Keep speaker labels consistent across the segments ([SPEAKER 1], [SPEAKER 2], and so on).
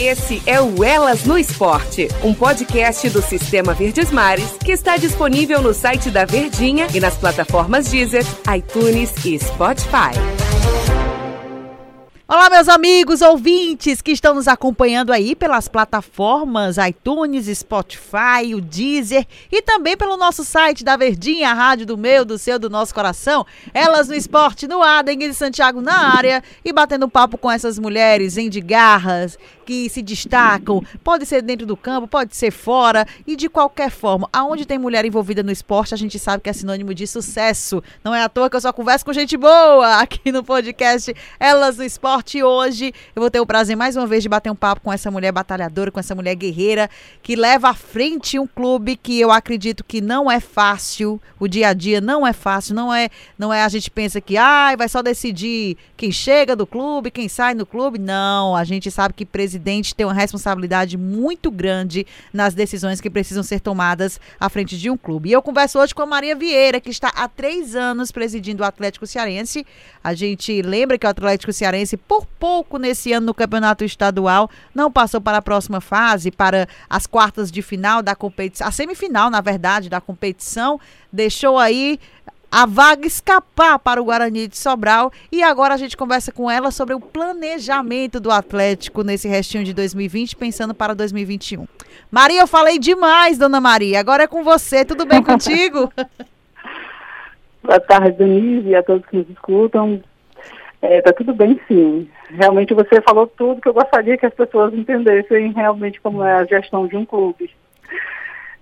[SPEAKER 1] Esse é o Elas no Esporte, um podcast do Sistema Verdes Mares que está disponível no site da Verdinha e nas plataformas Deezer, iTunes e Spotify.
[SPEAKER 2] Olá, meus amigos ouvintes que estão nos acompanhando aí pelas plataformas iTunes, Spotify, o Deezer e também pelo nosso site da Verdinha, a rádio do meu, do seu, do nosso coração. Elas no esporte no ar, Dengue Santiago na área e batendo papo com essas mulheres em de garras que se destacam. Pode ser dentro do campo, pode ser fora e de qualquer forma. Aonde tem mulher envolvida no esporte, a gente sabe que é sinônimo de sucesso. Não é à toa que eu só converso com gente boa aqui no podcast Elas no Esporte Esporte. Hoje eu vou ter o prazer mais uma vez de bater um papo com essa mulher batalhadora, com essa mulher guerreira que leva à frente um clube que eu acredito que não é fácil. O dia a dia não é fácil, não é, não é a gente pensa que ah, vai só decidir quem chega do clube, quem sai do clube. Não, a gente sabe que presidente tem uma responsabilidade muito grande nas decisões que precisam ser tomadas à frente de um clube. E eu converso hoje com a Maria Vieira, que está há três anos presidindo o Atlético Cearense. A gente lembra que o Atlético Cearense por pouco nesse ano no campeonato estadual, não passou para a próxima fase, para as quartas de final da competição, a semifinal, na verdade, da competição, deixou aí a vaga escapar para o Guarani de Sobral e agora a gente conversa com ela sobre o planejamento do Atlético nesse restinho de 2020, pensando para 2021. Maria, eu falei demais, dona Maria. Agora é com você. Tudo bem contigo?
[SPEAKER 3] Boa tarde, Denise, e a todos que nos escutam. É, tá tudo bem, sim. Realmente você falou tudo que eu gostaria que as pessoas entendessem realmente como é a gestão de um clube.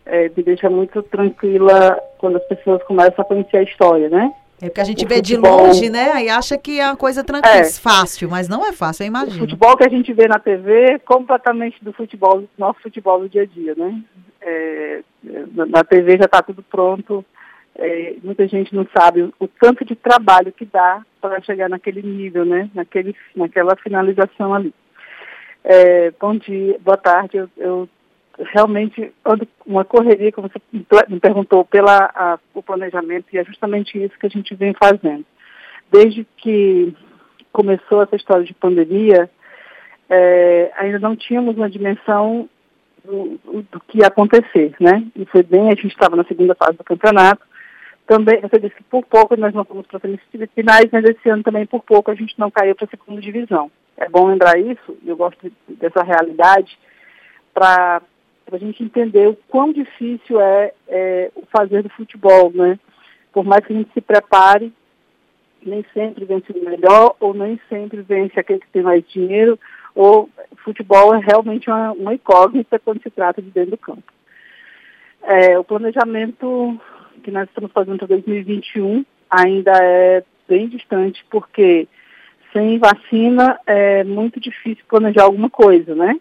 [SPEAKER 3] É, me deixa muito tranquila quando as pessoas começam a conhecer a história, né?
[SPEAKER 2] É porque a gente o vê futebol... de longe, né? E acha que é uma coisa tranquila, é. fácil, mas não é fácil, eu imagino.
[SPEAKER 3] O futebol que a gente vê na TV é completamente do futebol, do nosso futebol do dia a dia, né? É, na TV já está tudo pronto, é, muita gente não sabe o, tanto de trabalho que dá para chegar naquele nível, né? Naquele, naquela finalização ali. É, bom dia, boa tarde. Eu, eu, realmente uma correria, como você me perguntou, pela a, o planejamento, e é justamente isso que a gente vem fazendo. Desde que começou essa história de pandemia, é, ainda não tínhamos uma dimensão do, do, que ia acontecer, né? E foi bem, a gente estava na segunda fase do campeonato, também, você disse que por pouco nós não fomos para as finais, mas esse ano também por pouco a gente não caiu para a segunda divisão. É bom lembrar isso, eu gosto dessa realidade, para a gente entender o quão difícil é, é o fazer do futebol, né? Por mais que a gente se prepare, nem sempre vence o melhor, ou nem sempre vence aquele que tem mais dinheiro, ou futebol é realmente uma, uma incógnita quando se trata de dentro do campo. É, o planejamento que nós estamos fazendo para 2021 ainda é bem distante, porque sem vacina é muito difícil planejar alguma coisa, né?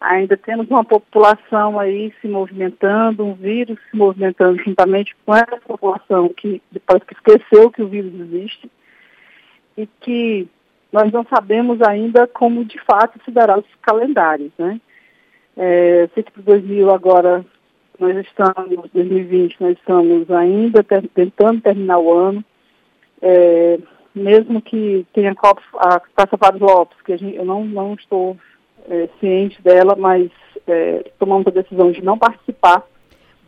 [SPEAKER 3] Ainda temos uma população aí se movimentando, um vírus se movimentando juntamente com essa população que depois que esqueceu que o vírus existe e que nós não sabemos ainda como de fato se dará os calendários, né? É, sei que para 2000 agora nós estamos, 2020, nós estamos ainda ter, tentando terminar o ano, é, mesmo que tenha a Taça Fábio Lopes, que gente, eu não, não estou é, ciente dela, mas é, tomamos a decisão de não participar.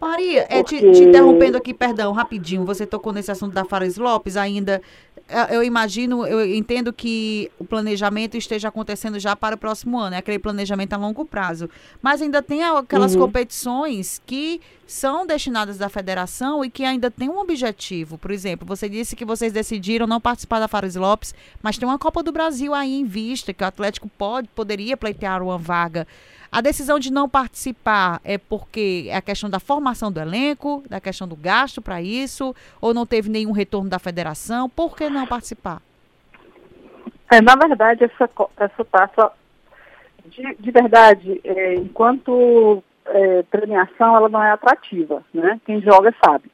[SPEAKER 2] Maria, porque... é, te, te, interrompendo aqui, perdão, rapidinho, você tocou nesse assunto da Fares Lopes ainda. É, eu imagino, eu entendo que o planejamento esteja acontecendo já para o próximo ano, é aquele planejamento a longo prazo. Mas ainda tem aquelas uhum. competições que são destinadas da federação e que ainda tem um objetivo. Por exemplo, você disse que vocês decidiram não participar da Fares Lopes, mas tem uma Copa do Brasil aí em vista, que o Atlético pode, poderia pleitear uma vaga. A decisão de não participar é porque é a questão da formação do elenco, da questão do gasto para isso, ou não teve nenhum retorno da federação? Por que não participar?
[SPEAKER 3] É, na verdade, essa, essa taça, de, de verdade, é, enquanto é, premiação, ela não é atrativa, né? Quem joga sabe.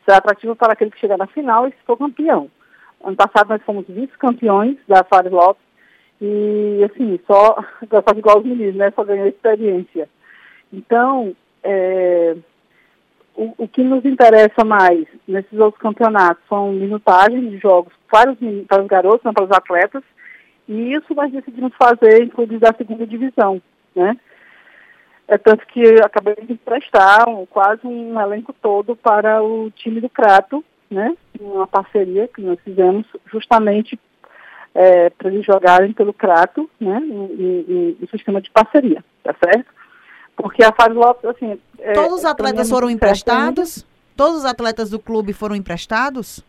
[SPEAKER 3] Isso é atrativa para aquele que chega na final e se for campeão. Ano passado nós fomos vice-campeões da Fares Lopes e, assim, só, só igual os meninos, né? Só ganhou experiência. Então, é, o, o, que nos interessa mais nesses outros campeonatos são minutagens de jogos para os, para os garotos, não para os atletas, e isso nós decidimos fazer clubes da segunda divisão, né? É tanto que eu acabei de emprestar um, quase um elenco todo para o time do Crato, né? Uma parceria que nós fizemos justamente é, para eles jogarem pelo Crato, né? Em, sistema de parceria, tá certo? Porque a Fábio Lopes, assim...
[SPEAKER 2] É, Todos os atletas foram emprestados? Todos os atletas do clube foram emprestados?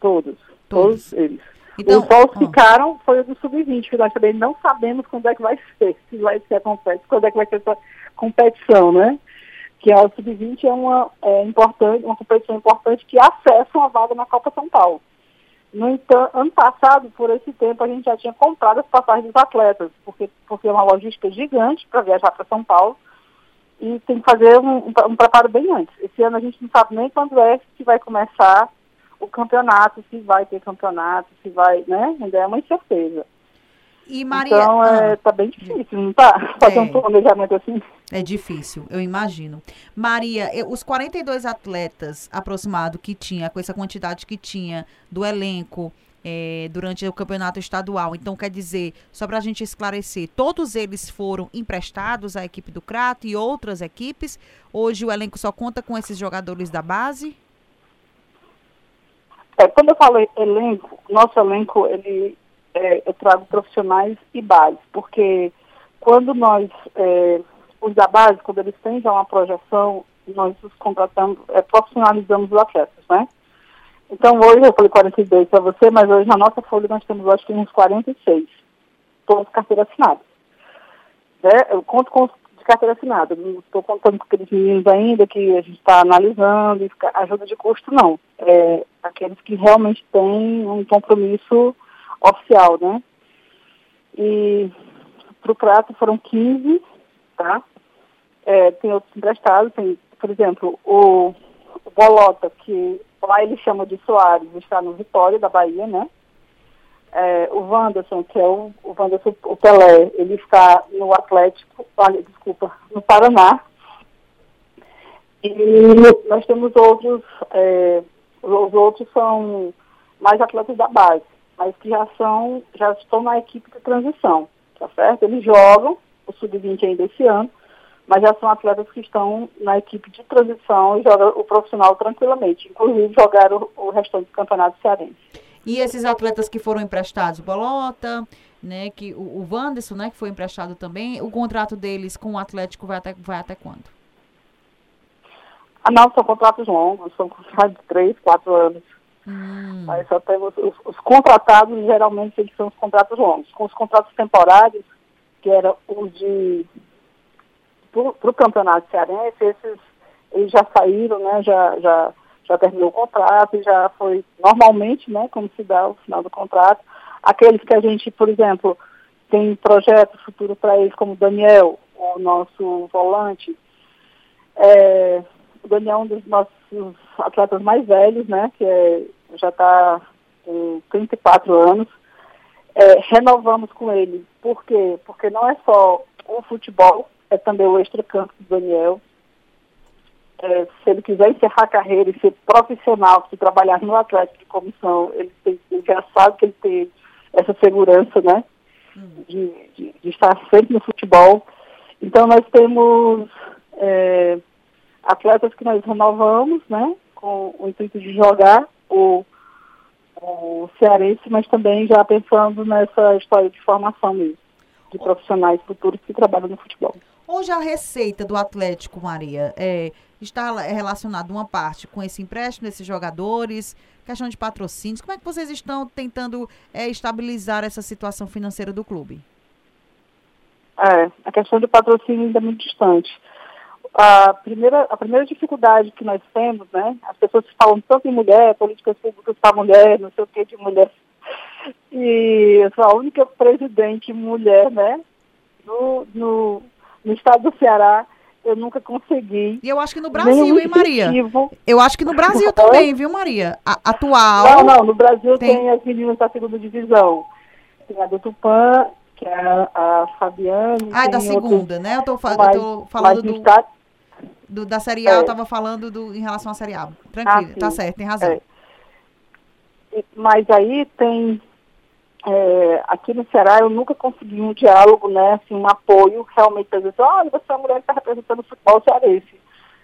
[SPEAKER 3] Todos, todos, todos eles. Então, os só ficaram foi o do sub-20, que nós também não sabemos quando é que vai ser, se vai ser a competição, quando é que vai ser essa competição, né? Que a sub-20 é uma é, importante, uma competição importante que acessa uma vaga na Copa São Paulo. No entanto, ano passado, por esse tempo, a gente já tinha comprado as passagens dos atletas, porque, porque é uma logística gigante para viajar para São Paulo e tem que fazer um, um, preparo bem antes. Esse ano a gente não sabe nem quando é que vai começar o campeonato, se vai ter campeonato, se vai, né? Ainda é uma incerteza.
[SPEAKER 2] E Maria...
[SPEAKER 3] Então, é, ah, tá bem difícil, não tá? Fazer é, um planejamento assim.
[SPEAKER 2] É difícil, eu imagino. Maria, os 42 atletas aproximado que tinha, com essa quantidade que tinha do elenco é, durante o campeonato estadual, então quer dizer, só para a gente esclarecer, todos eles foram emprestados à equipe do Crato e outras equipes? Hoje o elenco só conta com esses jogadores da base?
[SPEAKER 3] É, quando eu falo elenco, nosso elenco, ele, é, eu trago profissionais e base, porque quando nós, é, os da base, quando eles têm já uma projeção, nós os contratamos, é, profissionalizamos os atletas, né? Então hoje, eu falei 42 para você, mas hoje na nossa folha nós temos, acho que uns 46, todos carteira assinada. Né? Eu conto com de carteira assinada. Não estou contando com aqueles meninos ainda que a gente está analisando, ajuda de custo, não. É aqueles que realmente têm um compromisso oficial, né? E para o prato foram 15, tá? É, tem outros emprestados, tem, por exemplo, o, Bolota, que lá ele chama de Soares, está no Vitória da Bahia, né? é, o Wanderson, que é o, o Wanderson, o Pelé, ele está no Atlético, olha, desculpa, no Paraná. E nós temos outros, é, os outros são mais atletas da base, mas que já são, já estão na equipe de transição, tá certo? Eles jogam o sub-20 ainda esse ano, mas já são atletas que estão na equipe de transição e jogam o profissional tranquilamente, inclusive jogaram o, o restante do campeonato cearense.
[SPEAKER 2] E esses atletas que foram emprestados, Bolota, né, que o, o Wanderson, né, que foi emprestado também, o contrato deles com o Atlético vai até, vai até quando?
[SPEAKER 3] Ah, não, são contratos longos, são contratos de três, quatro anos. Hum. Aí só temos os, os, contratados, geralmente, eles são os contratos longos. Com os contratos temporários, que era o de para o campeonato cearense, esses eles já saíram, né, já, já já terminou o contrato já foi normalmente, né, como se dá o final do contrato. Aqueles que a gente, por exemplo, tem projeto futuro para eles, como Daniel, o nosso volante. É, o Daniel é um dos nossos atletas mais velhos, né, que é, já está com 34 anos. É, renovamos com ele. Por quê? Porque não é só o futebol, é também o extracampo do Daniel, é, se ele quiser encerrar a carreira e ser profissional, se trabalhar no Atlético de comissão, ele, tem, ele já sabe que ele tem essa segurança, né? De, de, de, estar sempre no futebol. Então nós temos é, atletas que nós renovamos, né? Com o intuito de jogar o, o cearense, mas também já pensando nessa história de formação mesmo, de profissionais futuros que trabalham no futebol.
[SPEAKER 2] Hoje a receita do Atlético, Maria, é, está relacionada uma parte com esse empréstimo desses jogadores, questão de patrocínios. Como é que vocês estão tentando é, estabilizar essa situação financeira do clube?
[SPEAKER 3] É, a questão de patrocínio ainda é muito distante. A primeira, a primeira dificuldade que nós temos, né? As pessoas falam tanto em mulher, políticas públicas para mulher, não sei o que de mulher. E eu sou a única presidente mulher, né? No, no, no estado do Ceará, eu nunca consegui.
[SPEAKER 2] E eu acho que no Brasil, hein, Maria? Eu acho que no Brasil também, viu, Maria? A, atual.
[SPEAKER 3] Não, não, no Brasil tem... tem as meninas da segunda divisão. Tem a do Tupã, que é a, a Fabiane.
[SPEAKER 2] Ah, é da segunda, outros... né? Eu tô, fa eu tô falando do, está... do, da Série A, é. eu tava falando do, em relação à Série A. Tranquilo, ah, tá certo, tem razão. É.
[SPEAKER 3] Mas aí tem é, aqui no Ceará eu nunca consegui um diálogo, né, assim, um apoio realmente para dizer, olha, você é uma mulher que está representando o futebol cearense.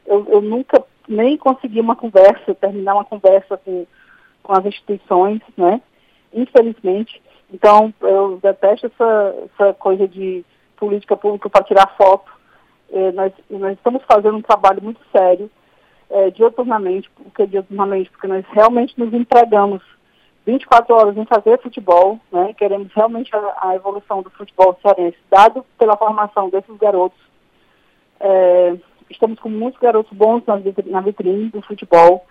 [SPEAKER 3] Eu, eu nunca nem consegui uma conversa, terminar uma conversa com, com as instituições, né, infelizmente. Então, eu detesto essa, essa coisa de política pública para tirar foto. É, nós, nós estamos fazendo um trabalho muito sério, é, dioturnamente, porque dioturnamente, porque nós realmente nos entregamos 24 horas em fazer futebol, né? Queremos realmente a, a evolução do futebol cearense, dado pela formação desses garotos. É, estamos com muitos garotos bons na vitrine, na vitrine do futebol.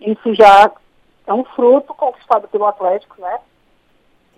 [SPEAKER 3] Isso já é um fruto conquistado pelo Atlético, né?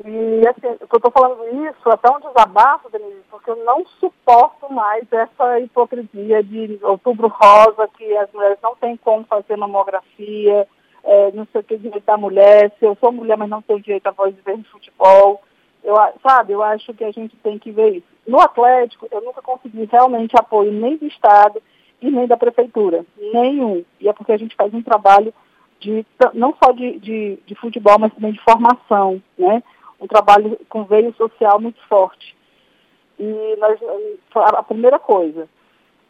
[SPEAKER 3] E assim, eu estou falando isso até um desabafo, Denise, porque eu não suporto mais essa hipocrisia de outubro rosa, que as mulheres não têm como fazer mamografia, é, não sei o que, direito da mulher, se eu sou mulher, mas não tenho direito a voz de ver no futebol. Eu, sabe, eu acho que a gente tem que ver isso. No Atlético, eu nunca consegui realmente apoio nem do Estado e nem da Prefeitura. Nenhum. E é porque a gente faz um trabalho de, não só de, de, de futebol, mas também de formação, né? Um trabalho com veio social muito forte. E nós, a primeira coisa,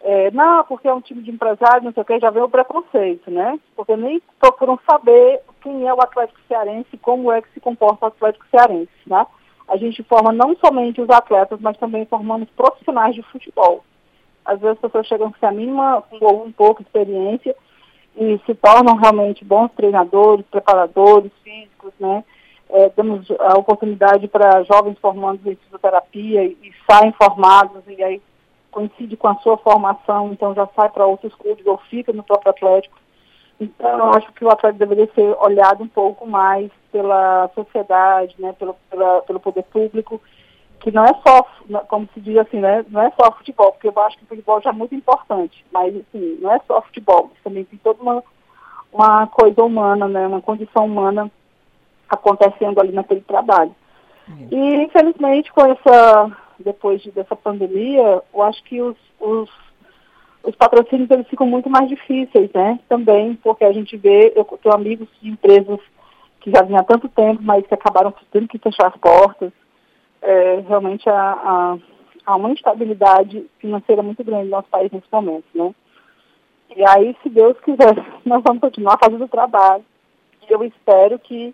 [SPEAKER 3] é, não, porque é um time de empresários, não sei o que, já vem o preconceito, né? Porque nem procuram saber quem é o Atlético Cearense e como é que se comporta o Atlético Cearense, né? A gente forma não somente os atletas, mas também formamos profissionais de futebol. Às vezes as pessoas chegam sem a mínima ou um pouco de experiência e se tornam realmente bons treinadores, preparadores físicos, né? É, damos a oportunidade para jovens formandos em fisioterapia e, e saem formados e aí coincide com a sua formação, então já sai para outros clubes ou fica no próprio Atlético. Então, eu acho que o Atlético deveria ser olhado um pouco mais pela sociedade, né, pelo, pela, pelo poder público, que não é só, como se diz assim, né, não é só futebol, porque eu acho que o futebol já é muito importante, mas assim, não é só futebol, mas também tem toda uma, uma coisa humana, né, uma condição humana acontecendo ali naquele trabalho. É. E, infelizmente, com essa depois de, dessa pandemia, eu acho que os, os, os patrocínios eles ficam muito mais difíceis, né? Também, porque a gente vê, eu tenho amigos de empresas que já vinham há tanto tempo, mas que acabaram tendo que fechar as portas. É, realmente há, há, uma instabilidade financeira muito grande no nosso país nesse momento, né? E aí, se Deus quiser, nós vamos continuar fazendo o trabalho. E eu espero que,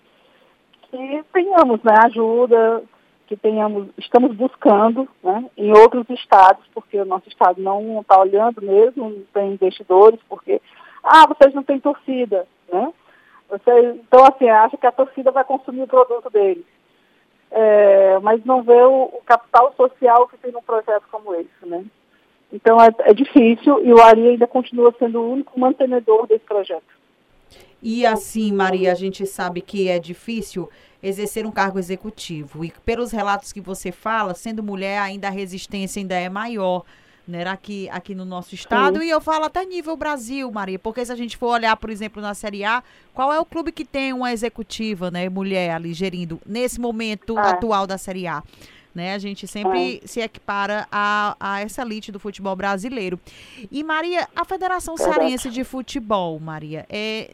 [SPEAKER 3] que tenhamos né, ajuda, que tenhamos, estamos buscando né, em outros estados, porque o nosso estado não está olhando mesmo, não tem investidores, porque, ah, vocês não têm torcida, né? Você, então, assim, acha que a torcida vai consumir o produto deles. É, mas não vê o, o, capital social que tem num projeto como esse, né? Então é, é difícil e o Ari ainda continua sendo o único mantenedor desse projeto.
[SPEAKER 2] E assim, Maria, a gente sabe que é difícil exercer um cargo executivo. E pelos relatos que você fala, sendo mulher, ainda a resistência ainda é maior. Né, aqui, aqui no nosso estado, Sim. e eu falo até nível Brasil, Maria, porque se a gente for olhar, por exemplo, na Série A, qual é o clube que tem uma executiva, né, mulher ali gerindo nesse momento é. atual da Série A? Né? A gente sempre é. se equipara a, a essa elite do futebol brasileiro. E, Maria, a Federação Cearense de Futebol, Maria, é,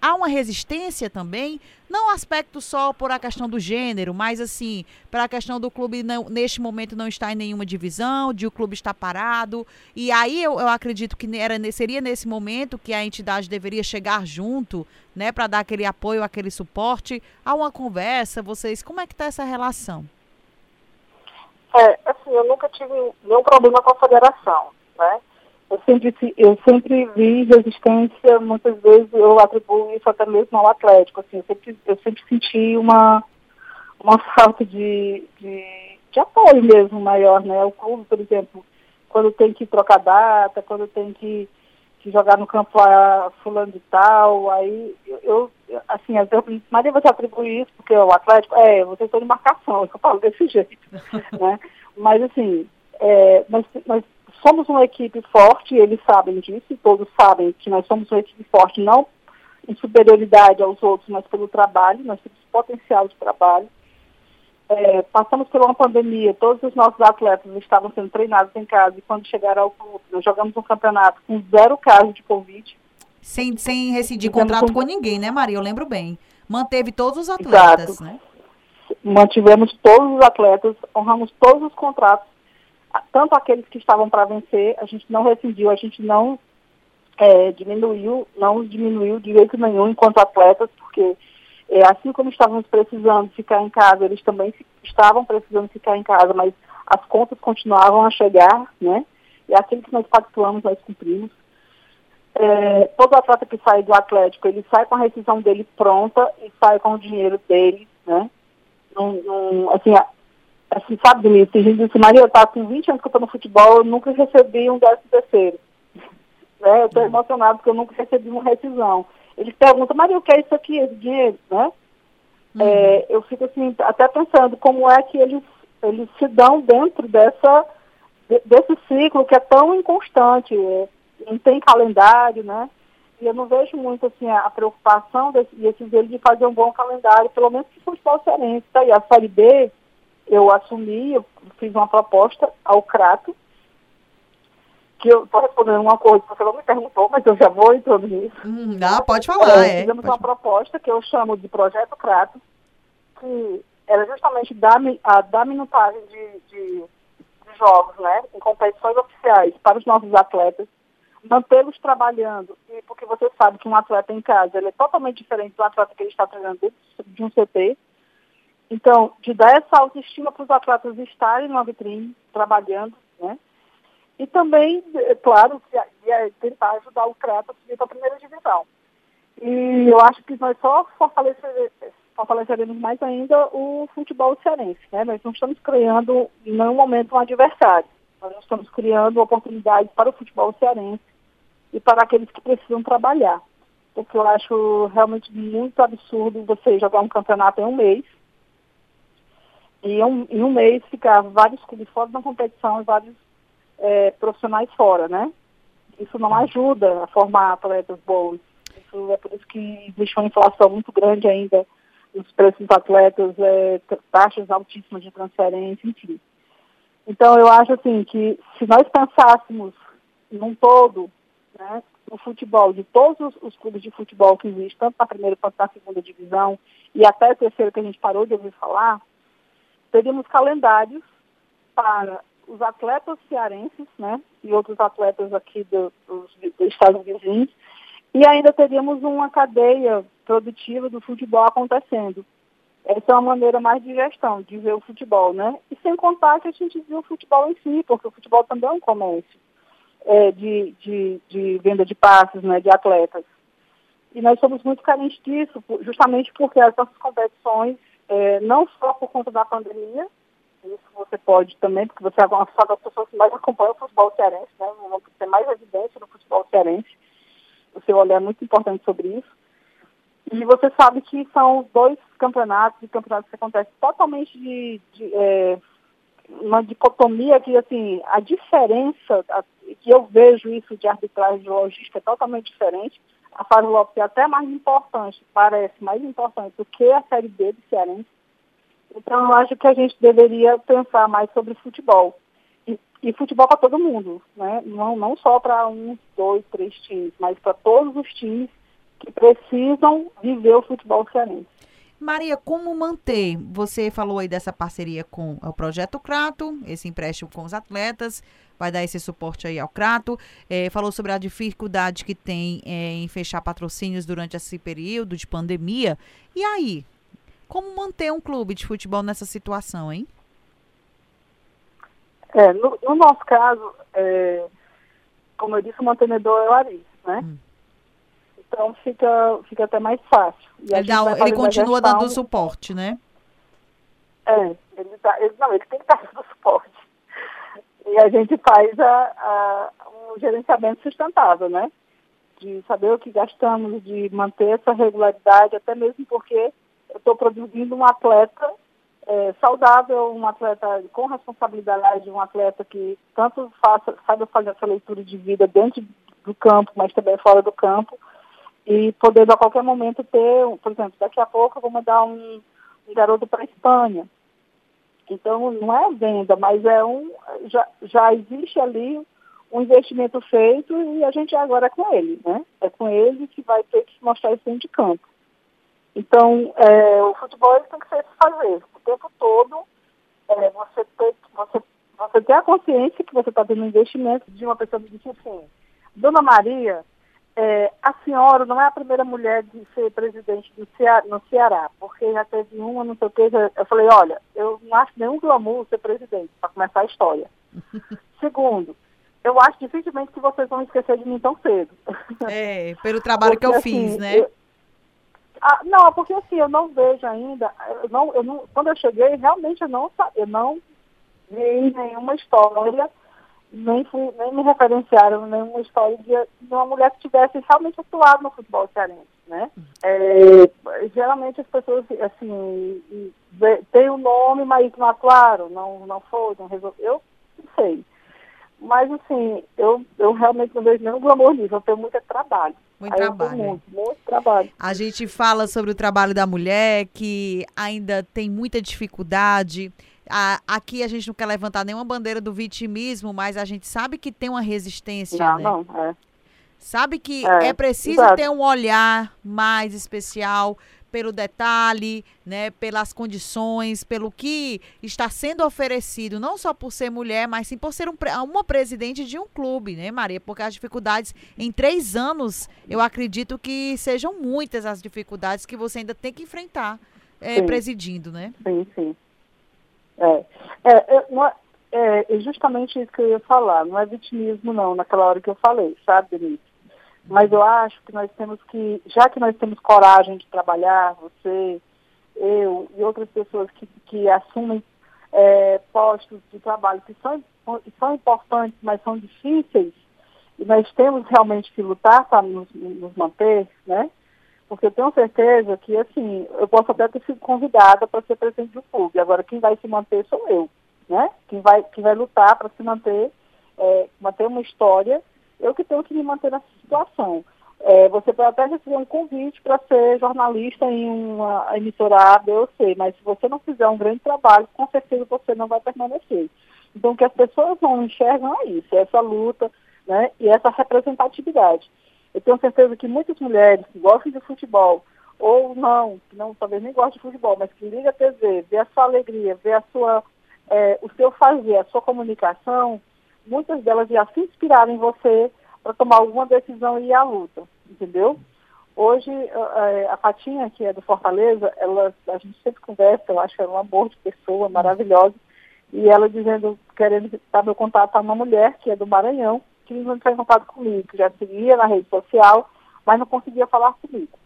[SPEAKER 2] há uma resistência também, não aspecto só por a questão do gênero, mas assim, para a questão do clube não, neste momento não estar em nenhuma divisão, de o clube estar parado. E aí eu, eu acredito que era, seria nesse momento que a entidade deveria chegar junto, né, para dar aquele apoio, aquele suporte. Há uma conversa, vocês, como é que está essa relação?
[SPEAKER 3] É, assim, eu nunca tive nenhum problema com a federação, né? Eu sempre, eu sempre vi resistência, muitas vezes eu atribuo isso até mesmo ao Atlético. Assim, eu, sempre, eu sempre senti uma, uma falta de, de, de apoio mesmo maior, né? O clube, por exemplo, quando tem que trocar data, quando tem que, que jogar no campo a fulano de tal, aí eu, eu assim, às vezes, Maria, você atribui isso porque o Atlético, é, vocês estão de marcação, eu falo desse jeito, né? Mas assim, é, mas, mas somos uma equipe forte, eles sabem disso, todos sabem que nós somos uma equipe forte, não em superioridade aos outros, mas pelo trabalho, nós temos potencial de trabalho. É, passamos por uma pandemia, todos os nossos atletas estavam sendo treinados em casa e quando chegaram ao clube, nós jogamos um campeonato com zero casos de Covid.
[SPEAKER 2] Sem, sem rescindir contrato com... com ninguém, né, Maria? Eu lembro bem. Manteve todos os atletas, Exato. né?
[SPEAKER 3] mantivemos todos os atletas, honramos todos os contratos, tanto aqueles que estavam para vencer, a gente não rescindiu, a gente não é, diminuiu, não diminuiu de nenhum enquanto atletas, porque é, assim como estávamos precisando ficar em casa, eles também estavam precisando ficar em casa, mas as contas continuavam a chegar, né? E aquilo que nós pactuamos, nós cumprimos. É, todo atleta que sai do Atlético, ele sai com a rescisão dele pronta e sai com o dinheiro dele, né? assim, assim, sabe, Denise, tem gente que diz assim, Maria, eu tá com 20 anos que eu estou no futebol, eu nunca recebi um décimo terceiro. Né? Eu estou emocionado porque eu nunca recebi uma rescisão. Eles perguntam, Maria, o que é isso aqui, esse dinheiro, né? Uhum. É, eu fico assim, até pensando como é que eles, eles se dão dentro dessa, desse ciclo que é tão inconstante. É, não tem calendário, né? E eu não vejo muito assim a, preocupação desse, desses deles de fazer um bom calendário, pelo menos que futebol cearense. Tá aí, a Série B, eu assumi, eu fiz uma proposta ao Crato, que eu estou respondendo uma coisa que você não me perguntou, mas eu já vou introduzir.
[SPEAKER 2] Hum, não, pode falar, é.
[SPEAKER 3] é fizemos
[SPEAKER 2] pode...
[SPEAKER 3] uma proposta que eu chamo de Projeto Crato, que era justamente dar, a dar minutagem de, de, de jogos, né, em competições oficiais para os nossos atletas, mantê-los trabalhando, e porque você sabe que um atleta em casa ele é totalmente diferente do atleta que ele está treinando dentro de um CT. Então, de dar essa autoestima para os atletas estarem na vitrine, trabalhando, né? E também, é claro, tentar ajudar o CRETA a subir para a primeira divisão. E eu acho que nós só fortaleceremos mais ainda o futebol cearense. Né? Nós não estamos criando, em nenhum momento, um adversário. Nós estamos criando oportunidades para o futebol cearense e para aqueles que precisam trabalhar. Porque eu acho realmente muito absurdo você jogar um campeonato em um mês e um, em um mês ficar vários clubes fora da competição e vários é, profissionais fora, né? Isso não ajuda a formar atletas bons. Isso é por isso que existe uma inflação muito grande ainda dos preços dos atletas, é, taxas altíssimas de transferência, enfim. Então eu acho assim que se nós pensássemos num todo né, no futebol, de todos os, os, clubes de futebol que existem, tanto na primeira quanto na segunda divisão, e até a terceira que a gente parou de ouvir falar, teríamos calendários para os atletas cearenses, né, e outros atletas aqui do, dos, do estados vizinhos, e ainda teríamos uma cadeia produtiva do futebol acontecendo. Essa é uma maneira mais de gestão, de ver o futebol, né? E sem contar que a gente viu o futebol em si, porque o futebol também é um comércio é, de, de, de, venda de passes, né, de atletas. E nós somos muito carentes disso, justamente porque as nossas competições, é, não só por conta da pandemia, isso você pode também, porque você é uma das pessoas que mais acompanha o futebol cearense, né, vão ter mais evidência no futebol cearense, o seu olhar é muito importante sobre isso. E você sabe que são dois campeonatos, campeonatos que acontecem totalmente de, de é, uma dicotomia que, assim, a diferença, a, que eu vejo isso de arbitragem de logística é totalmente diferente. A fase Lopes é até mais importante, parece mais importante do que a Série B do Cearense. Então, eu acho que a gente deveria pensar mais sobre futebol. E, e futebol para todo mundo, né? Não, não só para um, dois, três times, mas para todos os times que precisam viver o futebol cearense.
[SPEAKER 2] Maria, como manter? Você falou aí dessa parceria com o Projeto Crato, esse empréstimo com os atletas, vai dar esse suporte aí ao Crato. É, falou sobre a dificuldade que tem é, em fechar patrocínios durante esse período de pandemia. E aí, como manter um clube de futebol nessa situação, hein?
[SPEAKER 3] É, no, no nosso caso, é, como eu disse, o mantenedor é o Ari, né? Hum. Então fica, fica até mais fácil.
[SPEAKER 2] Ele, dá, ele continua gestão, dando suporte, né?
[SPEAKER 3] É, ele, tá, ele, não, ele tem que estar dando suporte. E a gente faz a, a, um gerenciamento sustentável, né? De saber o que gastamos, de manter essa regularidade, até mesmo porque eu estou produzindo um atleta é, saudável, um atleta com responsabilidade, um atleta que tanto faça, saiba fazer essa leitura de vida dentro do campo, mas também fora do campo, e podendo a qualquer momento ter, por exemplo, daqui a pouco eu vou mandar um, um garoto para a Espanha. Então não é venda, mas é um já, já existe ali um investimento feito e a gente agora é com ele, né? É com ele que vai ter que mostrar isso dentro de campo. Então, é, o futebol tem que ser fazer o tempo todo. É, você, ter, você, você ter a consciência que você está tendo um investimento de uma pessoa que disse assim, Dona Maria, é, a senhora não é a primeira mulher de ser presidente do Ceará, no Ceará, porque já teve uma, não sei o que. eu falei, olha, eu não acho nenhum glamour ser presidente, para começar a história. Segundo, eu acho dificilmente que vocês vão esquecer de mim tão cedo.
[SPEAKER 2] É, pelo trabalho porque, que eu assim, fiz, né?
[SPEAKER 3] Eu, ah, não, porque assim, eu não vejo ainda, eu não, eu não, quando eu cheguei, realmente eu não, eu não vi nenhuma história nem, fui, nem me referenciaram nenhuma história de, de, uma mulher que tivesse realmente atuado no futebol cearense, né? É, geralmente as pessoas, assim, têm o um nome, mas não atuaram, não, não foi, não resolveu, eu não sei. Mas, assim, eu, eu realmente não vejo nenhum glamour nisso, eu tenho muito trabalho.
[SPEAKER 2] Muito Aí trabalho.
[SPEAKER 3] Muito, muito trabalho.
[SPEAKER 2] A gente fala sobre o trabalho da mulher, que ainda tem muita dificuldade, a, aqui a gente não quer levantar nenhuma bandeira do vitimismo, mas a gente sabe que tem uma resistência.
[SPEAKER 3] Não,
[SPEAKER 2] né?
[SPEAKER 3] não, é.
[SPEAKER 2] Sabe que é, é preciso exato. ter um olhar mais especial pelo detalhe, né, pelas condições, pelo que está sendo oferecido, não só por ser mulher, mas sim por ser um, uma presidente de um clube, né, Maria? Porque as dificuldades em três anos, eu acredito que sejam muitas as dificuldades que você ainda tem que enfrentar é, presidindo, né?
[SPEAKER 3] Sim, sim. É, é, é, não é, é, é, justamente isso que eu ia falar, não é vitimismo não, naquela hora que eu falei, sabe, Denise? Mas eu acho que nós temos que, já que nós temos coragem de trabalhar, você, eu e outras pessoas que, que assumem é, postos de trabalho que são, que são importantes, mas são difíceis, e nós temos realmente que lutar para nos, nos manter, né? Porque eu tenho certeza que, assim, eu posso até ter sido convidada para ser presidente do clube. Agora, quem vai se manter sou eu, né? Quem vai, quem vai lutar para se manter, é, manter uma história, eu que tenho que me manter nessa situação. É, você pode até receber um convite para ser jornalista em uma emissora A, B ou C, mas se você não fizer um grande trabalho, com certeza você não vai permanecer. Então, o que as pessoas não enxergam é isso, é essa luta né, e essa representatividade. Eu tenho certeza que muitas mulheres que gostam de futebol, ou não, que não, talvez nem gostem de futebol, mas que liga a TV, vê a sua alegria, vê a sua, é, o seu fazer, a sua comunicação, muitas delas já se inspiraram em você para tomar alguma decisão e ir à luta, entendeu? Hoje, é, a Patinha, que é do Fortaleza, ela, a gente sempre conversa, eu acho ela é um amor de pessoa, maravilhosa, e ela dizendo, querendo dar meu contato a uma mulher que é do Maranhão, entrar em contato comigo, que já seguia na rede social, mas não conseguia falar comigo.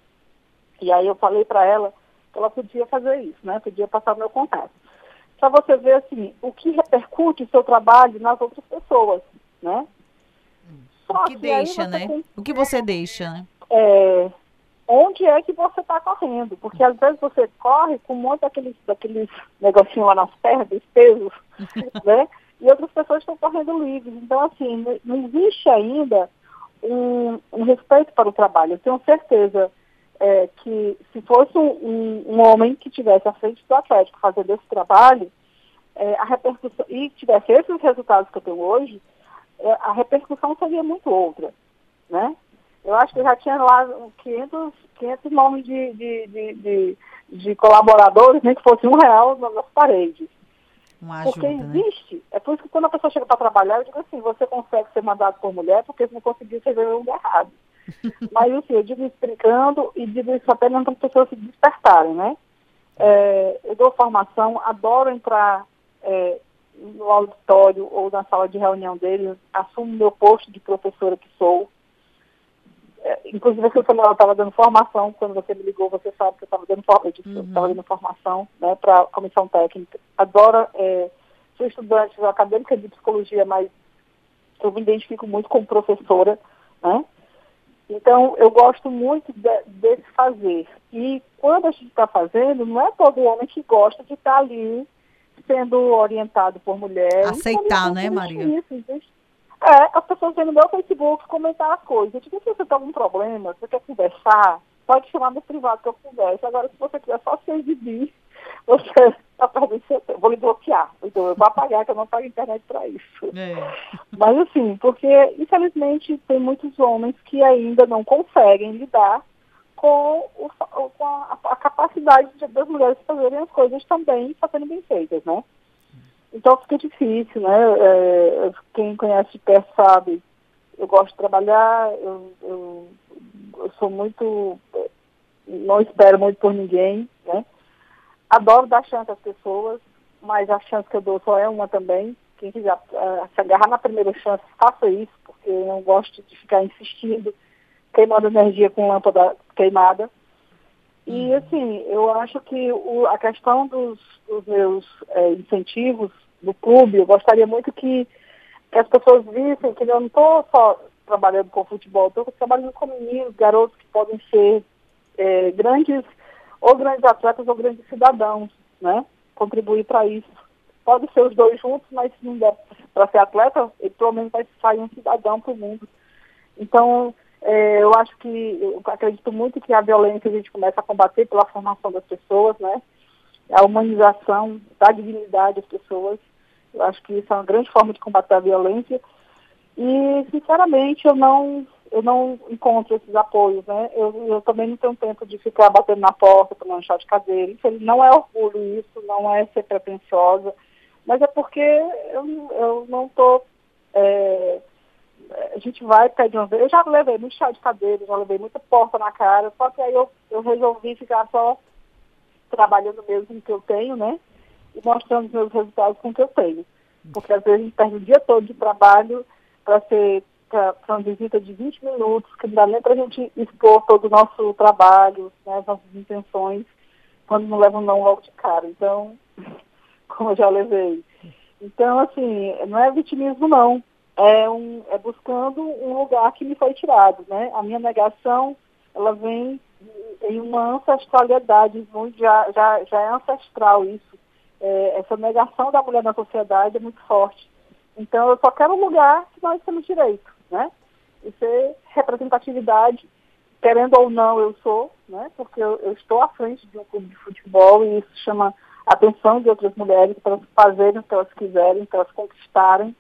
[SPEAKER 3] E aí eu falei para ela que ela podia fazer isso, né? Podia passar o meu contato. Para você ver, assim, o que repercute o seu trabalho nas outras pessoas, né?
[SPEAKER 2] Só o que, que deixa, né? Tem... O que você deixa, né?
[SPEAKER 3] É, onde é que você está correndo? Porque às vezes você corre com um monte daqueles, daqueles negocinhos lá nas pernas, pesos, né? E outras pessoas estão correndo livres. Então, assim, não existe ainda um, um respeito para o trabalho. Eu tenho certeza é, que se fosse um, um, homem que tivesse à frente do Atlético fazendo esse trabalho, é, a repercussão, e tivesse esses resultados que eu tenho hoje, é, a repercussão seria muito outra, né? Eu acho que já tinha lá 500, 500 nomes de, de, de, de, de colaboradores, nem que fosse um real nas paredes.
[SPEAKER 2] Uma
[SPEAKER 3] ajuda, porque
[SPEAKER 2] né?
[SPEAKER 3] existe. Né? É por isso que quando a pessoa chega para trabalhar, eu digo assim, você consegue ser mandado por mulher porque você não conseguiu ser no lugar errado. Mas assim, eu digo explicando e digo isso apenas para as pessoas se despertarem, né? É, eu dou formação, adoro entrar é, no auditório ou na sala de reunião deles, assumo meu posto de professora que sou, é, inclusive, você falou, ela estava dando formação, quando você me ligou, você sabe que eu estava dando, uhum. dando formação né, para a comissão técnica. Adoro, é, sou estudante acadêmica de psicologia, mas eu me identifico muito como professora, né? Então, eu gosto muito de, desse fazer. E quando a gente está fazendo, não é todo homem que gosta de estar tá ali sendo orientado por mulher.
[SPEAKER 2] Aceitar, né, Maria? Isso,
[SPEAKER 3] é, as pessoas vêm no meu Facebook comentar as coisas. Eu digo, se você tem algum problema, se você quer conversar, pode chamar no privado que eu converso. Agora, se você quiser só se exibir, você está perdendo seu tempo. Vou lhe bloquear. Então, eu vou apagar, que eu não pago internet para isso. É. Mas, assim, porque, infelizmente, tem muitos homens que ainda não conseguem lidar com, o, com a, a, capacidade de, das mulheres fazerem as coisas também fazendo bem feitas, né? Então fica difícil, né? É, quem conhece de perto sabe, eu gosto de trabalhar, eu, eu, eu sou muito, não espero muito por ninguém, né? Adoro dar chance às pessoas, mas a chance que eu dou só é uma também. Quem quiser uh, se agarrar na primeira chance, faça isso, porque eu não gosto de ficar insistindo, queimando energia com lâmpada queimada. E, uhum. assim, eu acho que o, a questão dos, dos meus é, incentivos do clube, eu gostaria muito que, que as pessoas vissem que eu não estou só trabalhando com futebol, estou trabalhando com meninos, garotos que podem ser é, grandes, ou grandes atletas ou grandes cidadãos, né? Contribuir para isso. Pode ser os dois juntos, mas se não der para ser atleta, ele pelo menos vai sair um cidadão para o mundo. Então, é, eu acho que, eu acredito muito que a violência a gente começa a combater pela formação das pessoas, né? A humanização da dignidade das pessoas. Eu acho que isso é uma grande forma de combater a violência. E, sinceramente, eu não, eu não encontro esses apoios, né? Eu, eu também não tenho tempo de ficar batendo na porta, tomando chá de cadeira. Isso não é orgulho isso, não é ser pretensiosa, mas é porque eu, eu não estou... É, a gente vai, pede uma vez. Eu já levei muito chá de cadeira, já levei muita porta na cara, só que aí eu, eu resolvi ficar só trabalhando mesmo que eu tenho, né? E mostrando os meus resultados com o que eu tenho. Porque às vezes a gente perde o dia todo de trabalho para ser para uma visita de 20 minutos, que não dá nem para a gente expor todo o nosso trabalho, né, as nossas intenções, quando não levam não logo de cara. Então, como eu já levei. Então, assim, não é vitimismo não é, um, é buscando um lugar que me foi tirado, né? A minha negação, ela vem em uma ancestralidade, já, já, já é ancestral isso. É, essa negação da mulher na sociedade é muito forte. Então, eu só quero um lugar que nós temos direito, né? Isso é representatividade, querendo ou não, eu sou, né? Porque eu, eu estou à frente de um clube de futebol e isso chama a atenção de outras mulheres para fazerem o que elas quiserem, para elas conquistarem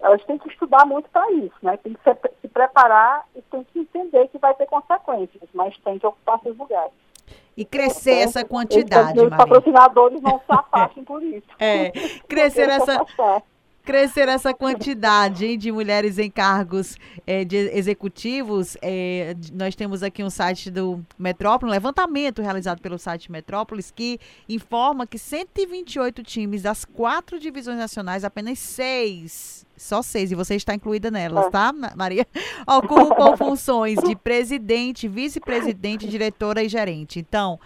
[SPEAKER 3] elas têm que estudar muito para isso, né? Tem que se, se, preparar e tem que entender que vai ter consequências, mas tem que ocupar seus lugares.
[SPEAKER 2] E crescer essa quantidade,
[SPEAKER 3] Os patrocinadores não se afastem por isso.
[SPEAKER 2] É, crescer essa crescer essa quantidade de mulheres em cargos é, de executivos. É, nós temos aqui um site do Metrópolis, um levantamento realizado pelo site Metrópolis, que informa que 128 times das quatro divisões nacionais, apenas seis só seis, e você está incluída nelas, tá, Maria? Ocupam funções de presidente, vice-presidente, diretora e gerente. Então,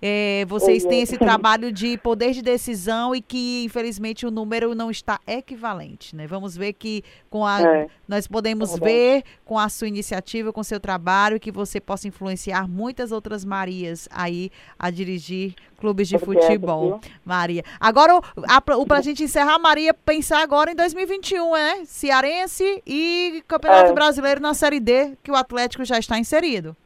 [SPEAKER 2] é, vocês têm esse trabalho de poder de decisão e que, infelizmente, o número não está equivalente. Né? Vamos ver que com a, é. nós podemos é ver com a sua iniciativa, com o seu trabalho, que você possa influenciar muitas outras Marias aí a dirigir clubes de futebol. Viu? Maria. Agora, o, para a gente encerrar, Maria, pensar agora em 2021, né? Cearense e Campeonato é. Brasileiro na Série D, que o Atlético já está inserido.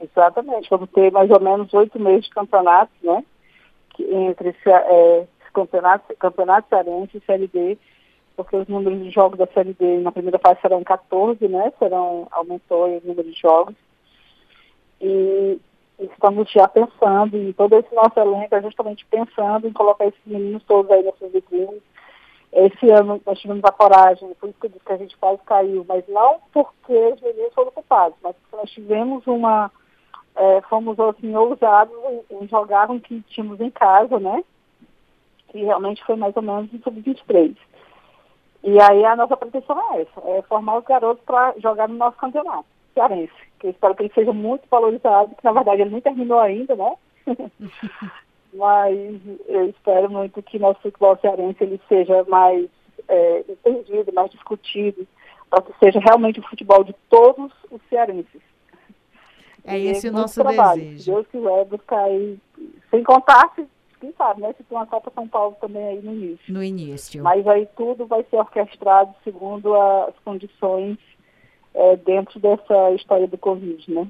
[SPEAKER 3] Exatamente, vamos ter mais ou menos oito meses de campeonato, né? Que, entre é, campeonato, campeonato cearense e Série D, porque os números de jogos da Série D na primeira fase serão 14, né? Serão, aumentou o número de jogos. E estamos já pensando, e todo esse nosso elenco é justamente pensando em colocar esses meninos todos aí nessas vitrines. Esse ano nós tivemos a coragem, por isso que a gente quase caiu, mas não porque os meninos foram culpados, mas porque nós tivemos uma é, fomos assim, ousados em, jogar o que tínhamos em casa, né? Que realmente foi mais ou menos em sub-23. E aí a nossa pretensão é essa, é formar os garotos para jogar no nosso campeonato cearense. Que eu espero que ele seja muito valorizado, que na verdade ele nem terminou ainda, né? Mas eu espero muito que nosso futebol cearense ele seja mais é, entendido, mais discutido, para que seja realmente o futebol de todos os cearenses.
[SPEAKER 2] É esse o nosso trabalho. desejo. Se
[SPEAKER 3] Deus quiser buscar aí, sem contar, se, quem sabe, né? Se tem uma Copa São Paulo também aí no início.
[SPEAKER 2] No início.
[SPEAKER 3] Mas aí tudo vai ser orquestrado segundo as condições é, dentro dessa história do Covid, né?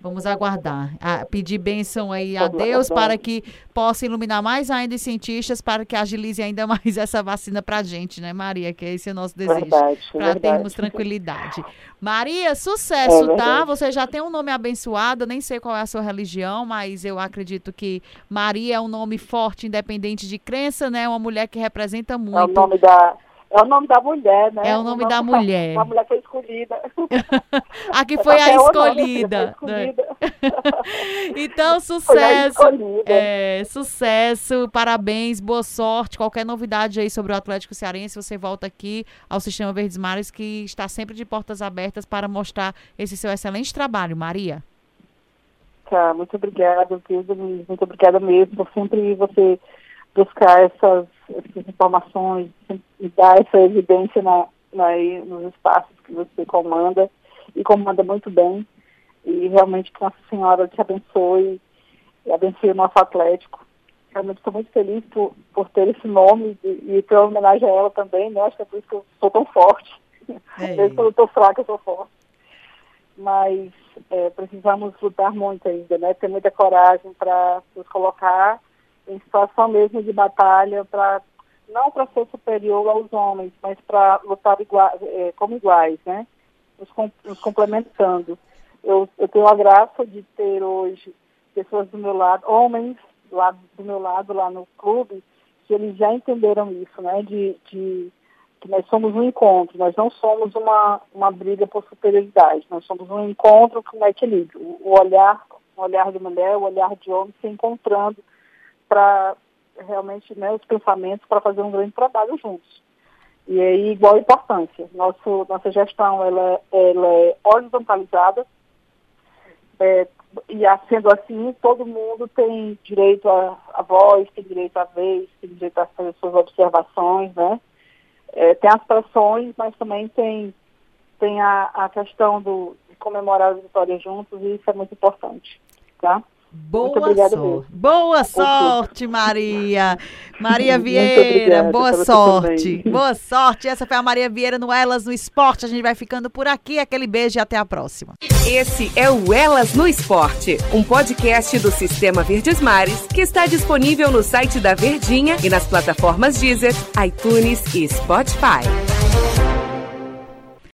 [SPEAKER 2] Vamos aguardar. A, pedir bênção aí a Deus para que possa iluminar mais ainda os cientistas, para que agilize ainda mais essa vacina para a gente, né, Maria? Que esse é o nosso desejo. Para termos tranquilidade. Maria, sucesso, é tá? Você já tem um nome abençoado, nem sei qual é a sua religião, mas eu acredito que Maria é um nome forte, independente de crença, né? Uma mulher que representa muito. É
[SPEAKER 3] o nome da é o nome da mulher, né?
[SPEAKER 2] É o nome, o nome da mulher.
[SPEAKER 3] A mulher foi escolhida.
[SPEAKER 2] a que foi a escolhida. Foi escolhida. então, sucesso. É, sucesso, parabéns, boa sorte. Qualquer novidade aí sobre o Atlético Cearense, você volta aqui ao Sistema Verdes Mares, que está sempre de portas abertas para mostrar esse seu excelente trabalho, Maria.
[SPEAKER 3] Tá, muito obrigada, Muito obrigada mesmo por sempre você buscar essas, essas informações e dar essa evidência na, na, nos espaços que você comanda e comanda muito bem. E realmente que Nossa Senhora te abençoe e abençoe o nosso Atlético. Realmente estou muito feliz por, por ter esse nome e, e ter homenagem a ela também, né? Acho que é por isso que eu sou tão forte. É. Mesmo quando eu estou fraca, eu sou forte. Mas é, precisamos lutar muito ainda, né? Ter muita coragem para nos colocar em situação mesmo de batalha não para ser superior aos homens, mas para lutar igual, é, como iguais, né? Nos, nos complementando. Eu, eu, tenho a graça de ter hoje pessoas do meu lado, homens lá do meu lado lá no clube, que eles já entenderam isso, né? De, de que nós somos um encontro, nós não somos uma, uma briga por superioridade, nós somos um encontro com equilíbrio. O olhar, o olhar de mulher, o olhar de homem se encontrando para realmente né, os pensamentos para fazer um grande trabalho juntos. E aí, igual importância. Nosso, nossa gestão ela, ela é horizontalizada, é, e sendo assim, todo mundo tem direito à, voz, tem direito à vez, tem direito a fazer suas observações, né? É, tem as pressões, mas também tem, tem a, a questão do, de comemorar as vitórias juntos, e isso é muito importante, tá?
[SPEAKER 2] Boa sorte. Boa sorte, Maria. Maria Vieira, boa sorte. Boa sorte. Essa foi a Maria Vieira no Elas no Esporte. A gente vai ficando por aqui. Aquele beijo e até a próxima.
[SPEAKER 1] Esse é o Elas no Esporte, um podcast do Sistema Verdes Mares que está disponível no site da Verdinha e nas plataformas Deezer, iTunes e Spotify.